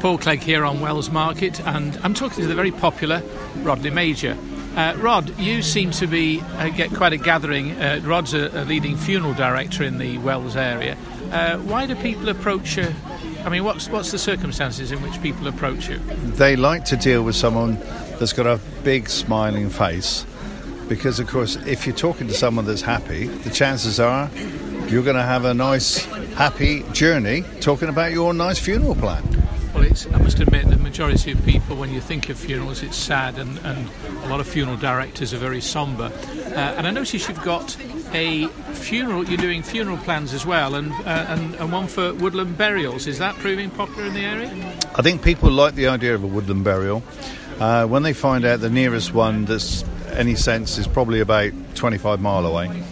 Paul Clegg here on Wells Market, and I'm talking to the very popular Rodley Major. Uh, Rod, you seem to be uh, get quite a gathering. Uh, Rod's a, a, leading funeral director in the Wells area. Uh, why do people approach you? I mean, what's what's the circumstances in which people approach you? They like to deal with someone that's got a big smiling face, because of course, if you're talking to someone that's happy, the chances are you're going to have a nice, happy journey talking about your nice funeral plan. Well, I must admit, the majority of people, when you think of funerals, it's sad, and, and a lot of funeral directors are very sombre. Uh, and I notice you've got a funeral, you're doing funeral plans as well, and, uh, and, and one for woodland burials. Is that proving popular in the area? I think people like the idea of a woodland burial. Uh, when they find out the nearest one that's any sense is probably about 25 mile away,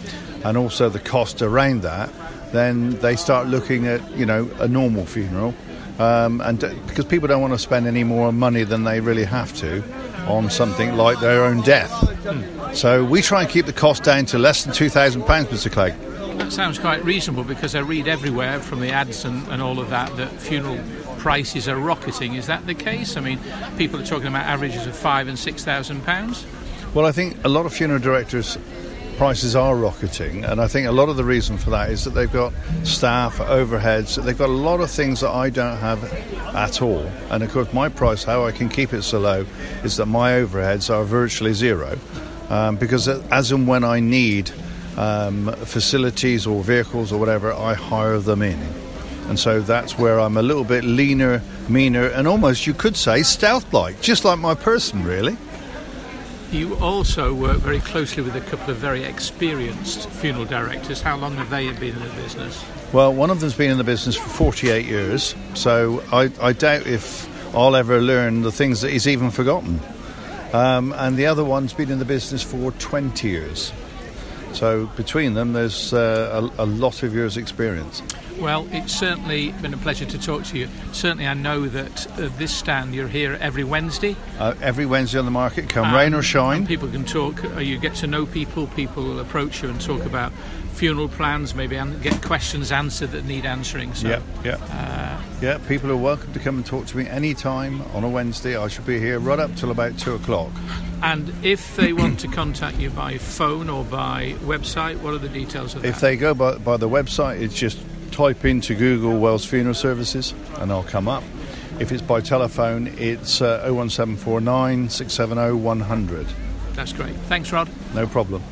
and also the cost around that, then they start looking at you know a normal funeral um, and because people don't want to spend any more money than they really have to on something like their own death. Mm. So we try and keep the cost down to less than £2,000, Mr. Clegg. That sounds quite reasonable because I read everywhere from the ads and, and all of that that funeral prices are rocketing. Is that the case? I mean, people are talking about averages of five and six thousand pounds. Well, I think a lot of funeral directors prices are rocketing, and I think a lot of the reason for that is that they've got staff, overheads, they've got a lot of things that I don't have at all. And of course, my price, how I can keep it so low, is that my overheads are virtually zero, um, because as and when I need um, facilities or vehicles or whatever, I hire them in. And so that's where I'm a little bit leaner, meaner, and almost you could say stealth like, just like my person, really. You also work very closely with a couple of very experienced funeral directors. How long have they been in the business? Well, one of them's been in the business for 48 years, so I, I doubt if I'll ever learn the things that he's even forgotten. Um, and the other one's been in the business for 20 years. So between them, there's uh, a, a lot of years' experience. Well, it's certainly been a pleasure to talk to you. Certainly, I know that uh, this stand you're here every Wednesday. Uh, every Wednesday on the market, come rain or shine. People can talk. Uh, you get to know people. People will approach you and talk about funeral plans, maybe and get questions answered that need answering. So, yeah, yeah, uh, yeah. People are welcome to come and talk to me anytime on a Wednesday. I should be here right up till about two o'clock. And if they want to contact you by phone or by website, what are the details of that? If they go by, by the website, it's just type into Google Wells Funeral Services and I'll come up. If it's by telephone, it's uh, 01749 670 100. That's great. Thanks, Rod. No problem.